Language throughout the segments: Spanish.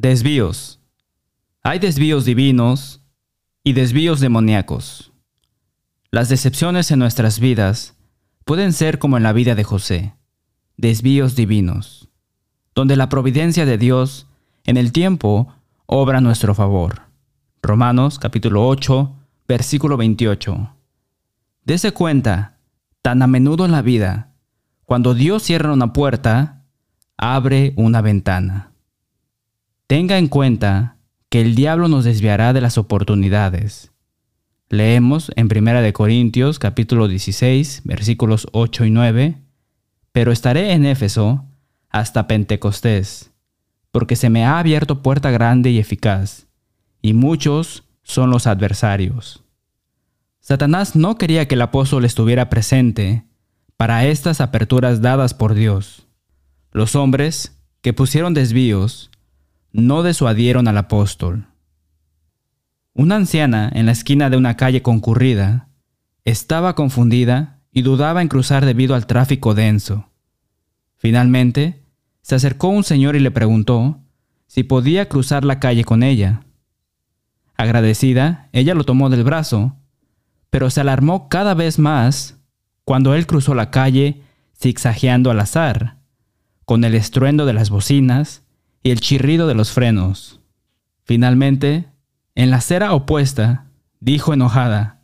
Desvíos. Hay desvíos divinos y desvíos demoníacos. Las decepciones en nuestras vidas pueden ser como en la vida de José, desvíos divinos, donde la providencia de Dios en el tiempo obra a nuestro favor. Romanos capítulo 8, versículo 28. Dese cuenta, tan a menudo en la vida, cuando Dios cierra una puerta, abre una ventana. Tenga en cuenta que el diablo nos desviará de las oportunidades. Leemos en 1 Corintios capítulo 16 versículos 8 y 9, pero estaré en Éfeso hasta Pentecostés, porque se me ha abierto puerta grande y eficaz, y muchos son los adversarios. Satanás no quería que el apóstol estuviera presente para estas aperturas dadas por Dios. Los hombres que pusieron desvíos no desuadieron al apóstol. Una anciana en la esquina de una calle concurrida estaba confundida y dudaba en cruzar debido al tráfico denso. Finalmente, se acercó un señor y le preguntó si podía cruzar la calle con ella. Agradecida, ella lo tomó del brazo, pero se alarmó cada vez más cuando él cruzó la calle zigzagueando al azar, con el estruendo de las bocinas y el chirrido de los frenos. Finalmente, en la acera opuesta, dijo enojada,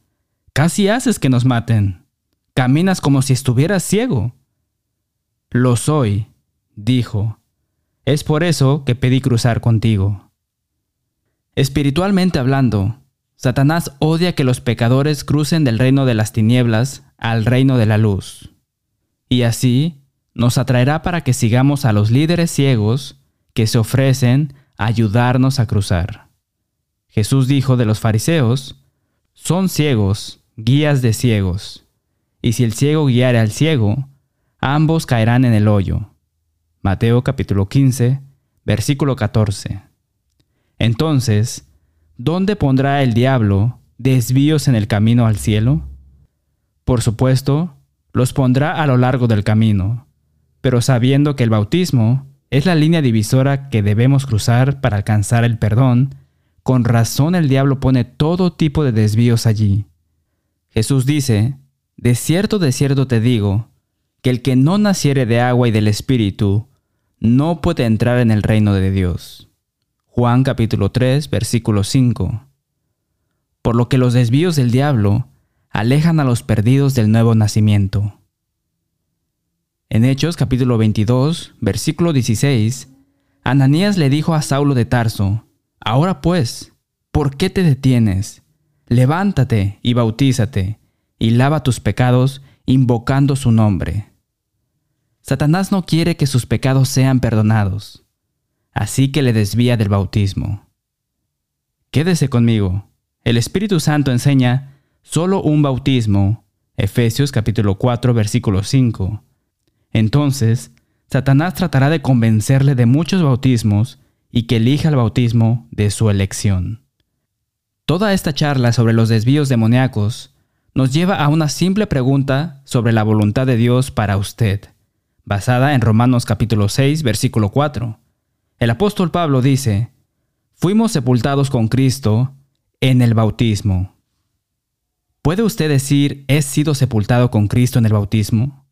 Casi haces que nos maten. Caminas como si estuvieras ciego. Lo soy, dijo. Es por eso que pedí cruzar contigo. Espiritualmente hablando, Satanás odia que los pecadores crucen del reino de las tinieblas al reino de la luz. Y así nos atraerá para que sigamos a los líderes ciegos que se ofrecen a ayudarnos a cruzar. Jesús dijo de los fariseos, son ciegos, guías de ciegos, y si el ciego guiare al ciego, ambos caerán en el hoyo. Mateo capítulo 15, versículo 14. Entonces, ¿dónde pondrá el diablo desvíos en el camino al cielo? Por supuesto, los pondrá a lo largo del camino, pero sabiendo que el bautismo es la línea divisora que debemos cruzar para alcanzar el perdón, con razón el diablo pone todo tipo de desvíos allí. Jesús dice, De cierto, de cierto te digo, que el que no naciere de agua y del Espíritu, no puede entrar en el reino de Dios. Juan capítulo 3, versículo 5. Por lo que los desvíos del diablo alejan a los perdidos del nuevo nacimiento. En Hechos capítulo 22, versículo 16, Ananías le dijo a Saulo de Tarso, Ahora pues, ¿por qué te detienes? Levántate y bautízate, y lava tus pecados invocando su nombre. Satanás no quiere que sus pecados sean perdonados, así que le desvía del bautismo. Quédese conmigo. El Espíritu Santo enseña solo un bautismo, Efesios capítulo 4, versículo 5, entonces, Satanás tratará de convencerle de muchos bautismos y que elija el bautismo de su elección. Toda esta charla sobre los desvíos demoníacos nos lleva a una simple pregunta sobre la voluntad de Dios para usted, basada en Romanos capítulo 6, versículo 4. El apóstol Pablo dice, Fuimos sepultados con Cristo en el bautismo. ¿Puede usted decir, he sido sepultado con Cristo en el bautismo?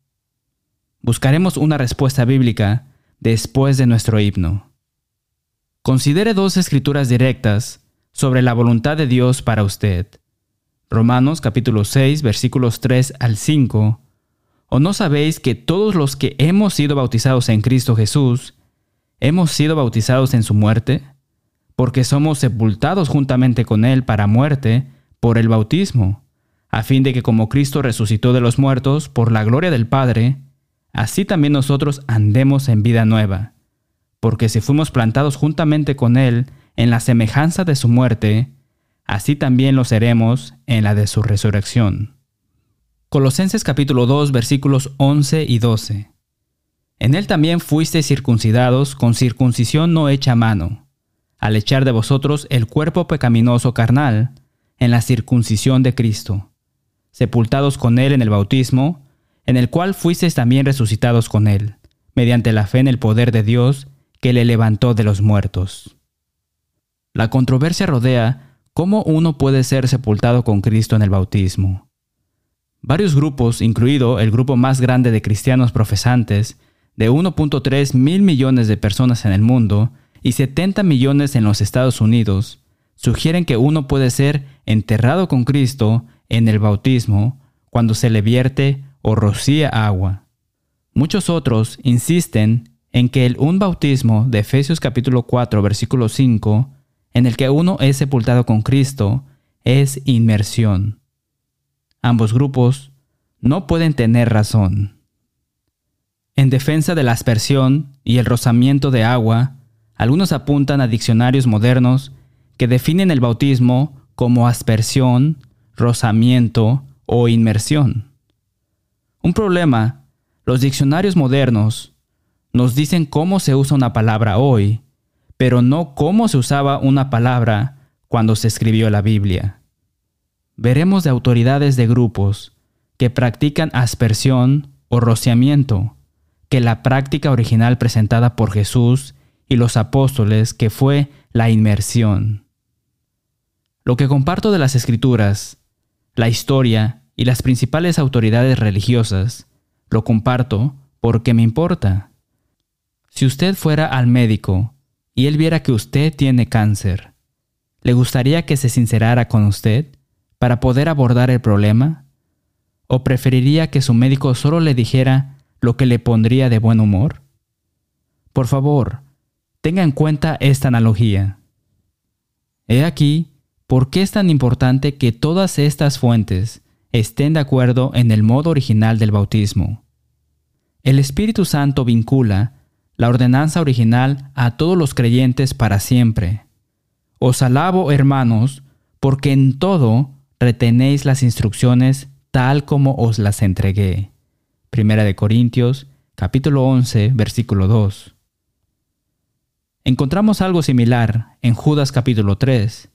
Buscaremos una respuesta bíblica después de nuestro himno. Considere dos escrituras directas sobre la voluntad de Dios para usted. Romanos capítulo 6 versículos 3 al 5. ¿O no sabéis que todos los que hemos sido bautizados en Cristo Jesús, hemos sido bautizados en su muerte? Porque somos sepultados juntamente con Él para muerte por el bautismo, a fin de que como Cristo resucitó de los muertos por la gloria del Padre, así también nosotros andemos en vida nueva. Porque si fuimos plantados juntamente con Él en la semejanza de su muerte, así también lo seremos en la de su resurrección. Colosenses capítulo 2 versículos 11 y 12. En él también fuisteis circuncidados con circuncisión no hecha a mano, al echar de vosotros el cuerpo pecaminoso carnal, en la circuncisión de Cristo, sepultados con él en el bautismo, en el cual fuisteis también resucitados con él, mediante la fe en el poder de Dios que le levantó de los muertos. La controversia rodea cómo uno puede ser sepultado con Cristo en el bautismo. Varios grupos, incluido el grupo más grande de cristianos profesantes, de 1.3 mil millones de personas en el mundo y 70 millones en los Estados Unidos, sugieren que uno puede ser enterrado con Cristo en el bautismo cuando se le vierte o rocía agua. Muchos otros insisten en que el un bautismo de Efesios capítulo 4 versículo 5, en el que uno es sepultado con Cristo, es inmersión. Ambos grupos no pueden tener razón. En defensa de la aspersión y el rozamiento de agua, algunos apuntan a diccionarios modernos que definen el bautismo como aspersión, rozamiento o inmersión. Un problema, los diccionarios modernos nos dicen cómo se usa una palabra hoy, pero no cómo se usaba una palabra cuando se escribió la Biblia. Veremos de autoridades de grupos que practican aspersión o rociamiento, que la práctica original presentada por Jesús y los apóstoles que fue la inmersión. Lo que comparto de las escrituras, la historia y las principales autoridades religiosas, lo comparto porque me importa. Si usted fuera al médico y él viera que usted tiene cáncer, ¿le gustaría que se sincerara con usted para poder abordar el problema? ¿O preferiría que su médico solo le dijera lo que le pondría de buen humor? Por favor, tenga en cuenta esta analogía. He aquí por qué es tan importante que todas estas fuentes estén de acuerdo en el modo original del bautismo. El Espíritu Santo vincula la ordenanza original a todos los creyentes para siempre. Os alabo, hermanos, porque en todo retenéis las instrucciones tal como os las entregué. Primera de Corintios, capítulo 11, versículo 2. Encontramos algo similar en Judas capítulo 3.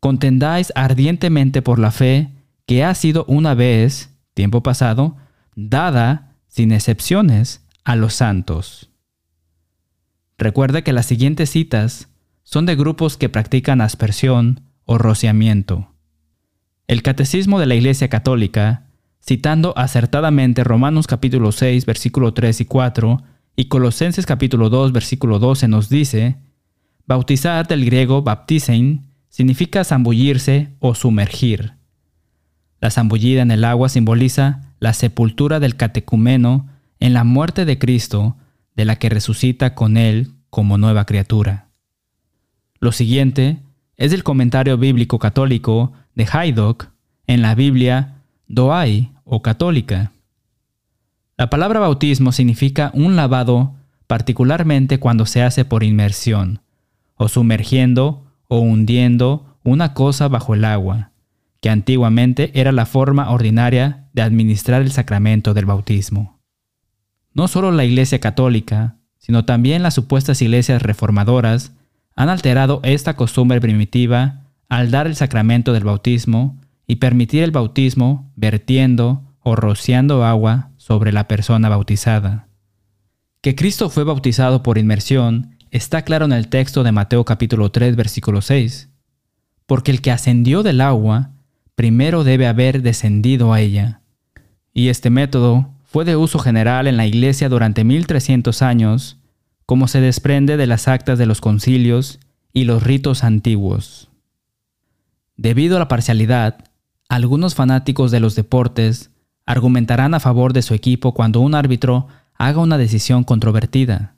Contendáis ardientemente por la fe que ha sido una vez, tiempo pasado, dada, sin excepciones, a los santos. Recuerde que las siguientes citas son de grupos que practican aspersión o rociamiento. El Catecismo de la Iglesia Católica citando acertadamente Romanos capítulo 6, versículo 3 y 4, y Colosenses capítulo 2, versículo 12 nos dice, Bautizar del griego baptisein significa zambullirse o sumergir. La zambullida en el agua simboliza la sepultura del catecumeno en la muerte de Cristo, de la que resucita con él como nueva criatura. Lo siguiente es el comentario bíblico católico de Haydock en la Biblia Doai o católica. La palabra bautismo significa un lavado, particularmente cuando se hace por inmersión, o sumergiendo o hundiendo una cosa bajo el agua, que antiguamente era la forma ordinaria de administrar el sacramento del bautismo. No solo la Iglesia Católica, sino también las supuestas iglesias reformadoras han alterado esta costumbre primitiva al dar el sacramento del bautismo y permitir el bautismo vertiendo o rociando agua sobre la persona bautizada. Que Cristo fue bautizado por inmersión está claro en el texto de Mateo capítulo 3 versículo 6, porque el que ascendió del agua primero debe haber descendido a ella. Y este método fue de uso general en la Iglesia durante 1300 años, como se desprende de las actas de los concilios y los ritos antiguos. Debido a la parcialidad, algunos fanáticos de los deportes argumentarán a favor de su equipo cuando un árbitro haga una decisión controvertida.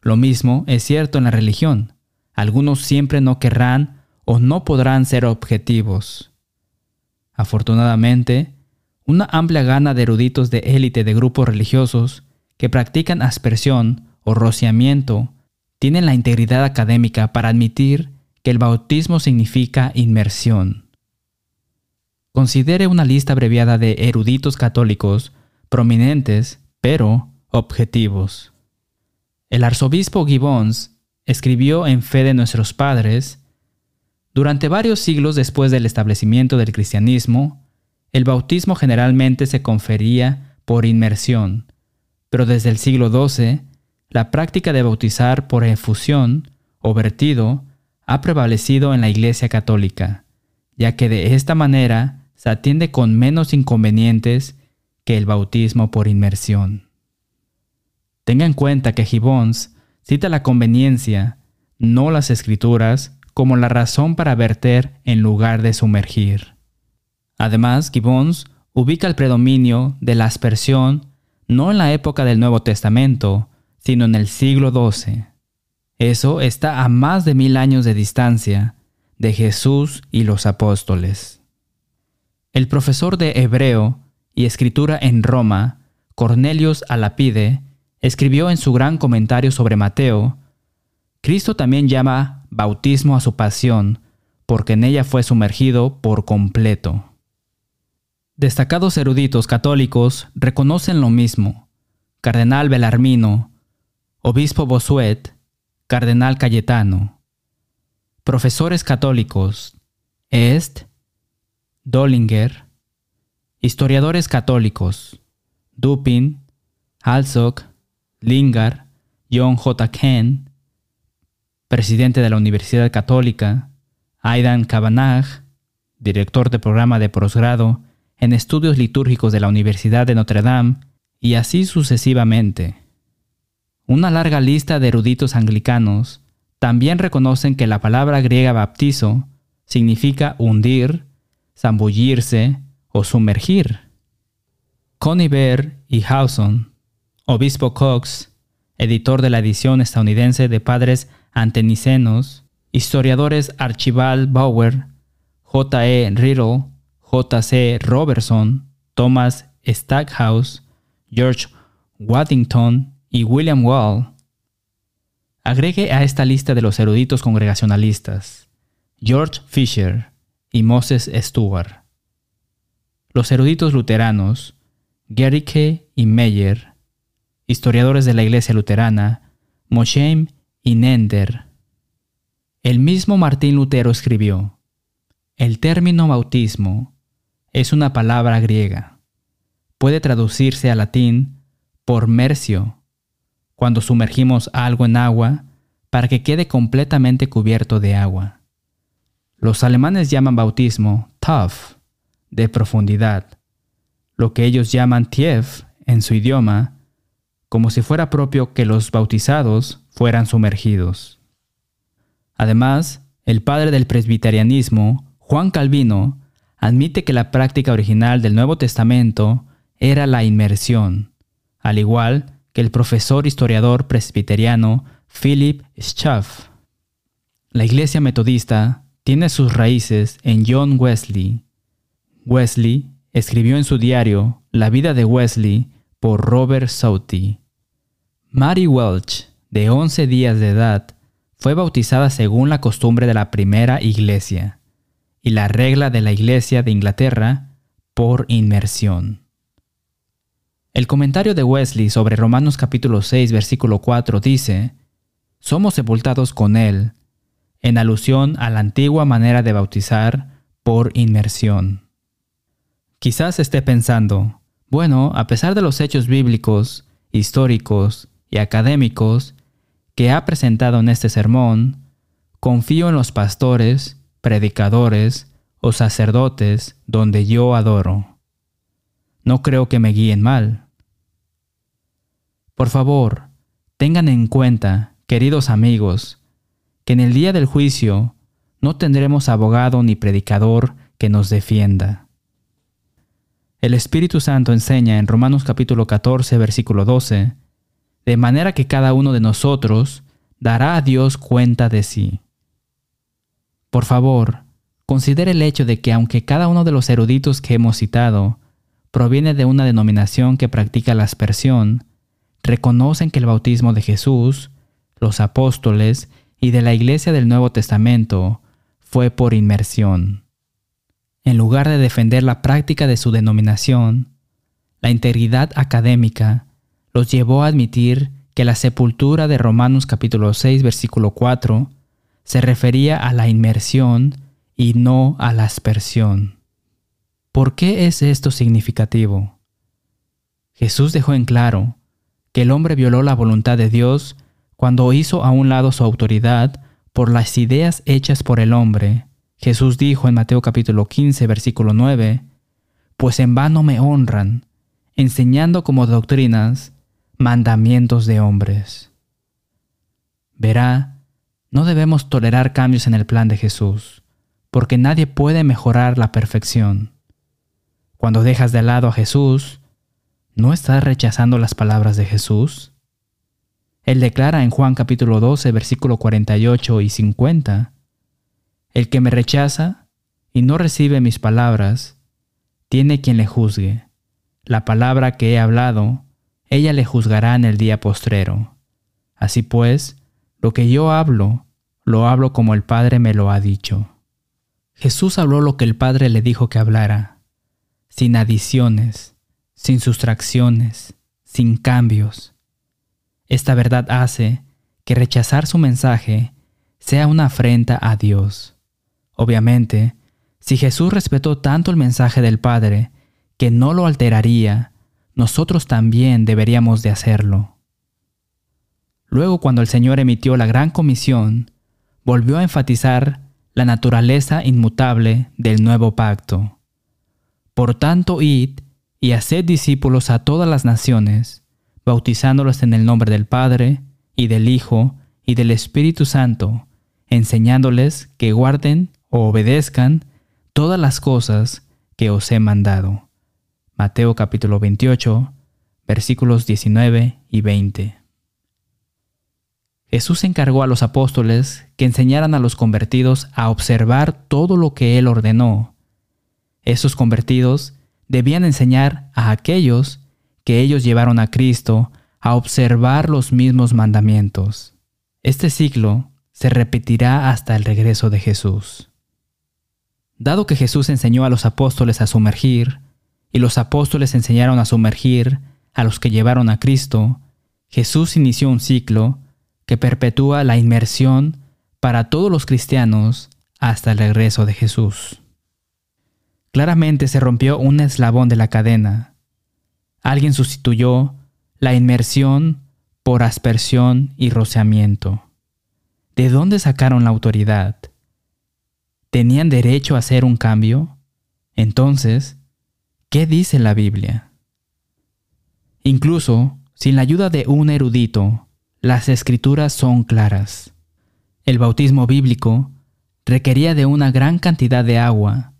Lo mismo es cierto en la religión. Algunos siempre no querrán o no podrán ser objetivos. Afortunadamente, una amplia gana de eruditos de élite de grupos religiosos que practican aspersión o rociamiento tienen la integridad académica para admitir que el bautismo significa inmersión. Considere una lista abreviada de eruditos católicos prominentes, pero objetivos. El arzobispo Gibbons escribió en Fe de nuestros Padres, durante varios siglos después del establecimiento del cristianismo, el bautismo generalmente se confería por inmersión, pero desde el siglo XII, la práctica de bautizar por efusión o vertido ha prevalecido en la Iglesia Católica, ya que de esta manera se atiende con menos inconvenientes que el bautismo por inmersión. Tenga en cuenta que Gibbons cita la conveniencia, no las escrituras, como la razón para verter en lugar de sumergir. Además, Gibbons ubica el predominio de la aspersión no en la época del Nuevo Testamento, sino en el siglo XII. Eso está a más de mil años de distancia de Jesús y los apóstoles. El profesor de hebreo y escritura en Roma, Cornelius Alapide, escribió en su gran comentario sobre Mateo, Cristo también llama bautismo a su pasión, porque en ella fue sumergido por completo. Destacados eruditos católicos reconocen lo mismo. Cardenal Belarmino, Obispo Bosuet, Cardenal Cayetano. Profesores católicos, Est, Dollinger. Historiadores católicos, Dupin, Alsok, Lingar, John J. Ken, presidente de la Universidad Católica, Aidan Kavanagh, director de programa de posgrado en estudios litúrgicos de la Universidad de Notre Dame, y así sucesivamente. Una larga lista de eruditos anglicanos también reconocen que la palabra griega baptizo significa hundir, zambullirse o sumergir. Coniver y Hawson, obispo Cox, editor de la edición estadounidense de Padres Antenicenos, historiadores Archibald Bauer, J. E. Riddle J.C. Robertson, Thomas Stackhouse, George Waddington y William Wall. Agregue a esta lista de los eruditos congregacionalistas George Fisher y Moses Stewart. Los eruditos luteranos Gericke y Meyer, historiadores de la Iglesia Luterana, Mosheim y. El mismo Martín Lutero escribió, el término bautismo es una palabra griega. Puede traducirse al latín por mercio, cuando sumergimos algo en agua para que quede completamente cubierto de agua. Los alemanes llaman bautismo Taf, de profundidad, lo que ellos llaman Tief en su idioma, como si fuera propio que los bautizados fueran sumergidos. Además, el padre del presbiterianismo, Juan Calvino, admite que la práctica original del Nuevo Testamento era la inmersión, al igual que el profesor historiador presbiteriano Philip Schaff. La Iglesia Metodista tiene sus raíces en John Wesley. Wesley escribió en su diario La vida de Wesley por Robert Southey. Mary Welch, de 11 días de edad, fue bautizada según la costumbre de la primera iglesia y la regla de la Iglesia de Inglaterra por inmersión. El comentario de Wesley sobre Romanos capítulo 6 versículo 4 dice, Somos sepultados con Él, en alusión a la antigua manera de bautizar por inmersión. Quizás esté pensando, bueno, a pesar de los hechos bíblicos, históricos y académicos que ha presentado en este sermón, confío en los pastores predicadores o sacerdotes donde yo adoro. No creo que me guíen mal. Por favor, tengan en cuenta, queridos amigos, que en el día del juicio no tendremos abogado ni predicador que nos defienda. El Espíritu Santo enseña en Romanos capítulo 14, versículo 12, de manera que cada uno de nosotros dará a Dios cuenta de sí. Por favor, considere el hecho de que aunque cada uno de los eruditos que hemos citado proviene de una denominación que practica la aspersión, reconocen que el bautismo de Jesús, los apóstoles y de la Iglesia del Nuevo Testamento fue por inmersión. En lugar de defender la práctica de su denominación, la integridad académica los llevó a admitir que la sepultura de Romanos capítulo 6 versículo 4 se refería a la inmersión y no a la aspersión. ¿Por qué es esto significativo? Jesús dejó en claro que el hombre violó la voluntad de Dios cuando hizo a un lado su autoridad por las ideas hechas por el hombre, Jesús dijo en Mateo capítulo 15, versículo 9, pues en vano me honran, enseñando como doctrinas mandamientos de hombres. Verá, no debemos tolerar cambios en el plan de Jesús, porque nadie puede mejorar la perfección. Cuando dejas de lado a Jesús, ¿no estás rechazando las palabras de Jesús? Él declara en Juan capítulo 12, versículo 48 y 50, El que me rechaza y no recibe mis palabras, tiene quien le juzgue. La palabra que he hablado, ella le juzgará en el día postrero. Así pues, lo que yo hablo, lo hablo como el Padre me lo ha dicho. Jesús habló lo que el Padre le dijo que hablara, sin adiciones, sin sustracciones, sin cambios. Esta verdad hace que rechazar su mensaje sea una afrenta a Dios. Obviamente, si Jesús respetó tanto el mensaje del Padre que no lo alteraría, nosotros también deberíamos de hacerlo. Luego, cuando el Señor emitió la gran comisión, volvió a enfatizar la naturaleza inmutable del nuevo pacto. Por tanto, id y haced discípulos a todas las naciones, bautizándolos en el nombre del Padre, y del Hijo, y del Espíritu Santo, enseñándoles que guarden o obedezcan todas las cosas que os he mandado. Mateo capítulo 28, versículos 19 y 20. Jesús encargó a los apóstoles que enseñaran a los convertidos a observar todo lo que Él ordenó. Esos convertidos debían enseñar a aquellos que ellos llevaron a Cristo a observar los mismos mandamientos. Este ciclo se repetirá hasta el regreso de Jesús. Dado que Jesús enseñó a los apóstoles a sumergir, y los apóstoles enseñaron a sumergir a los que llevaron a Cristo, Jesús inició un ciclo que perpetúa la inmersión para todos los cristianos hasta el regreso de Jesús. Claramente se rompió un eslabón de la cadena. Alguien sustituyó la inmersión por aspersión y rociamiento. ¿De dónde sacaron la autoridad? ¿Tenían derecho a hacer un cambio? Entonces, ¿qué dice la Biblia? Incluso, sin la ayuda de un erudito, las escrituras son claras. El bautismo bíblico requería de una gran cantidad de agua.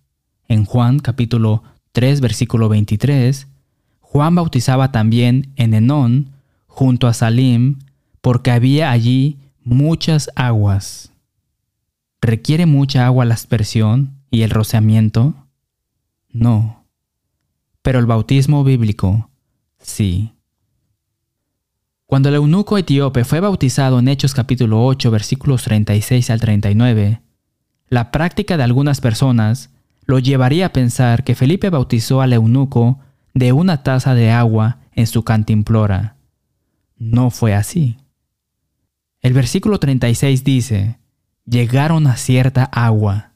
En Juan capítulo 3 versículo 23, Juan bautizaba también en Enón, junto a Salim, porque había allí muchas aguas. ¿Requiere mucha agua la aspersión y el rociamiento? No. Pero el bautismo bíblico, sí. Cuando el eunuco etíope fue bautizado en Hechos capítulo 8 versículos 36 al 39, la práctica de algunas personas lo llevaría a pensar que Felipe bautizó al eunuco de una taza de agua en su cantimplora. No fue así. El versículo 36 dice, llegaron a cierta agua.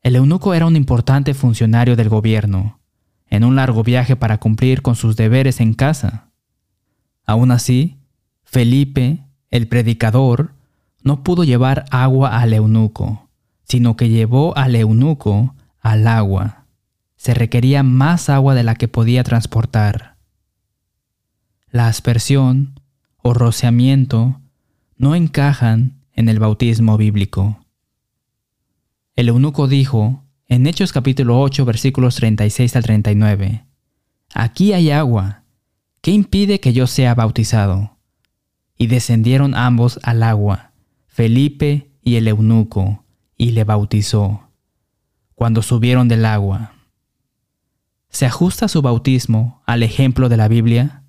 El eunuco era un importante funcionario del gobierno, en un largo viaje para cumplir con sus deberes en casa. Aún así, Felipe, el predicador, no pudo llevar agua al eunuco, sino que llevó al eunuco al agua. Se requería más agua de la que podía transportar. La aspersión o rociamiento no encajan en el bautismo bíblico. El eunuco dijo, en Hechos capítulo 8 versículos 36 al 39, Aquí hay agua, ¿Qué impide que yo sea bautizado? Y descendieron ambos al agua, Felipe y el eunuco, y le bautizó. Cuando subieron del agua, ¿se ajusta su bautismo al ejemplo de la Biblia?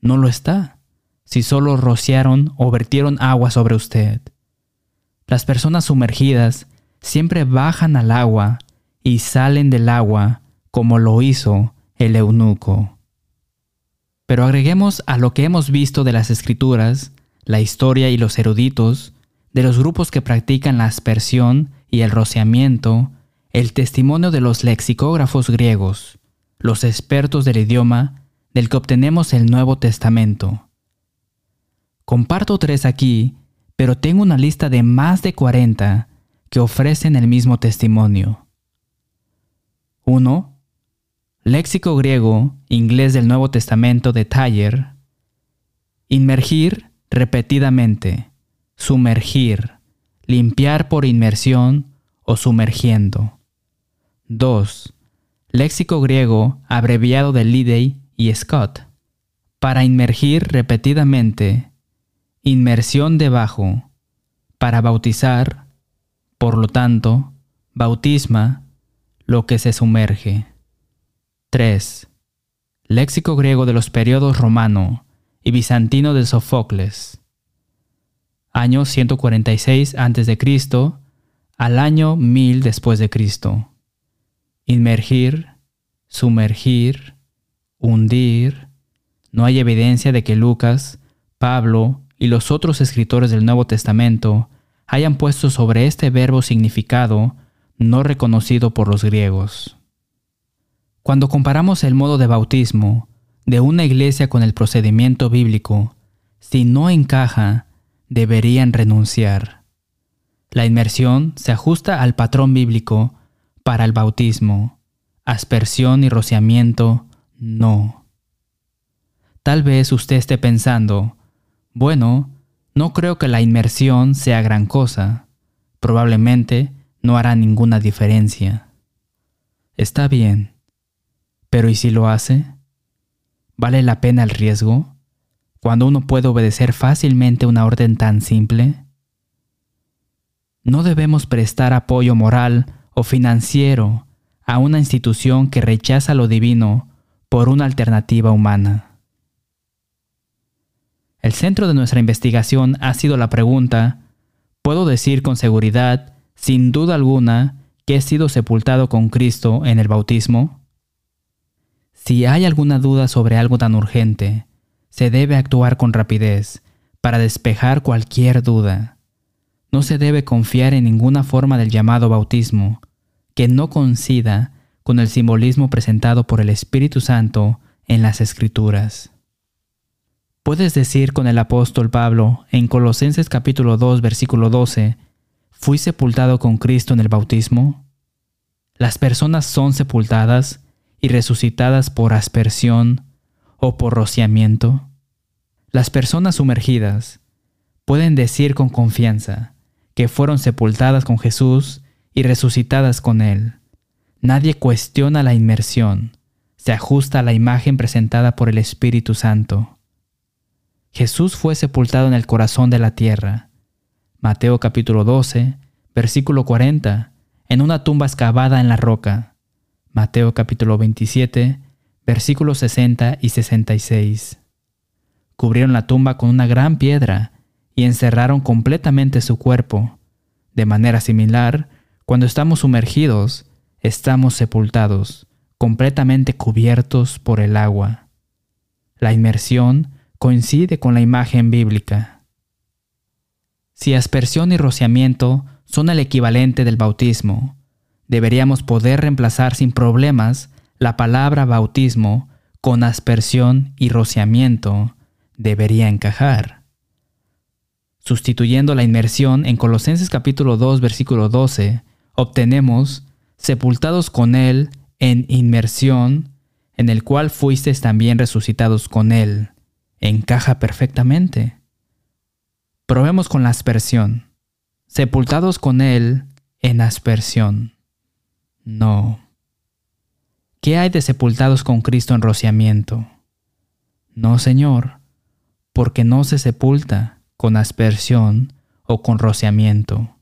No lo está, si solo rociaron o vertieron agua sobre usted. Las personas sumergidas siempre bajan al agua y salen del agua como lo hizo el eunuco. Pero agreguemos a lo que hemos visto de las escrituras, la historia y los eruditos, de los grupos que practican la aspersión y el rociamiento, el testimonio de los lexicógrafos griegos, los expertos del idioma del que obtenemos el Nuevo Testamento. Comparto tres aquí, pero tengo una lista de más de 40 que ofrecen el mismo testimonio. 1. Léxico griego, inglés del Nuevo Testamento de Taller. Inmergir repetidamente, sumergir, limpiar por inmersión o sumergiendo. 2. Léxico griego abreviado de Lidey y Scott. Para inmergir repetidamente, inmersión debajo. Para bautizar, por lo tanto, bautisma, lo que se sumerge. 3. Léxico griego de los periodos romano y bizantino de Sofocles. Año 146 a.C. al año 1000 después de Cristo. Inmergir, sumergir, hundir. No hay evidencia de que Lucas, Pablo y los otros escritores del Nuevo Testamento hayan puesto sobre este verbo significado no reconocido por los griegos. Cuando comparamos el modo de bautismo de una iglesia con el procedimiento bíblico, si no encaja, deberían renunciar. La inmersión se ajusta al patrón bíblico para el bautismo. Aspersión y rociamiento, no. Tal vez usted esté pensando, bueno, no creo que la inmersión sea gran cosa. Probablemente no hará ninguna diferencia. Está bien. Pero ¿y si lo hace? ¿Vale la pena el riesgo? Cuando uno puede obedecer fácilmente una orden tan simple? No debemos prestar apoyo moral o financiero a una institución que rechaza lo divino por una alternativa humana. El centro de nuestra investigación ha sido la pregunta, ¿puedo decir con seguridad, sin duda alguna, que he sido sepultado con Cristo en el bautismo? Si hay alguna duda sobre algo tan urgente, se debe actuar con rapidez para despejar cualquier duda. No se debe confiar en ninguna forma del llamado bautismo que no coincida con el simbolismo presentado por el Espíritu Santo en las Escrituras. Puedes decir con el apóstol Pablo en Colosenses capítulo 2 versículo 12, ¿fui sepultado con Cristo en el bautismo? Las personas son sepultadas y resucitadas por aspersión o por rociamiento? Las personas sumergidas pueden decir con confianza que fueron sepultadas con Jesús y resucitadas con Él. Nadie cuestiona la inmersión, se ajusta a la imagen presentada por el Espíritu Santo. Jesús fue sepultado en el corazón de la tierra. Mateo capítulo 12, versículo 40, en una tumba excavada en la roca. Mateo capítulo 27, versículos 60 y 66. Cubrieron la tumba con una gran piedra y encerraron completamente su cuerpo. De manera similar, cuando estamos sumergidos, estamos sepultados, completamente cubiertos por el agua. La inmersión coincide con la imagen bíblica. Si aspersión y rociamiento son el equivalente del bautismo, deberíamos poder reemplazar sin problemas la palabra bautismo con aspersión y rociamiento. Debería encajar. Sustituyendo la inmersión en Colosenses capítulo 2 versículo 12, obtenemos sepultados con Él en inmersión, en el cual fuisteis también resucitados con Él. Encaja perfectamente. Probemos con la aspersión. Sepultados con Él en aspersión. No. ¿Qué hay de sepultados con Cristo en rociamiento? No, Señor, porque no se sepulta con aspersión o con rociamiento.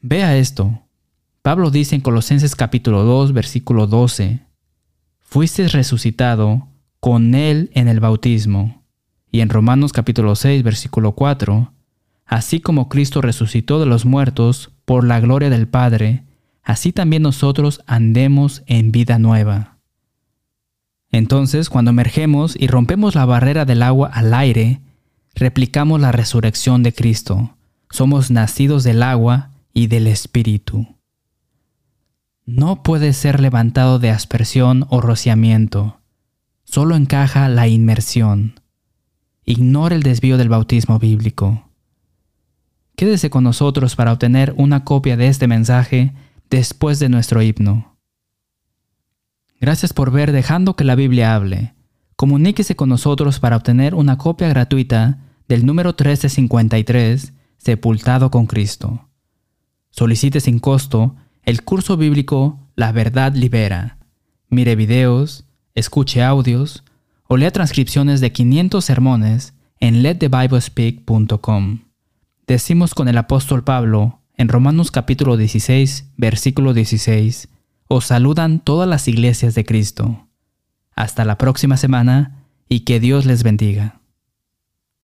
Vea esto. Pablo dice en Colosenses capítulo 2, versículo 12, Fuiste resucitado con Él en el bautismo. Y en Romanos capítulo 6, versículo 4, Así como Cristo resucitó de los muertos por la gloria del Padre, así también nosotros andemos en vida nueva. Entonces, cuando emergemos y rompemos la barrera del agua al aire, replicamos la resurrección de Cristo. Somos nacidos del agua y del Espíritu. No puede ser levantado de aspersión o rociamiento. Solo encaja la inmersión. Ignore el desvío del bautismo bíblico. Quédese con nosotros para obtener una copia de este mensaje después de nuestro himno. Gracias por ver Dejando que la Biblia hable. Comuníquese con nosotros para obtener una copia gratuita del número 1353, Sepultado con Cristo. Solicite sin costo el curso bíblico La Verdad Libera. Mire videos, escuche audios o lea transcripciones de 500 sermones en letthebiblespeak.com. Decimos con el apóstol Pablo en Romanos capítulo 16, versículo 16, os saludan todas las iglesias de Cristo. Hasta la próxima semana y que Dios les bendiga.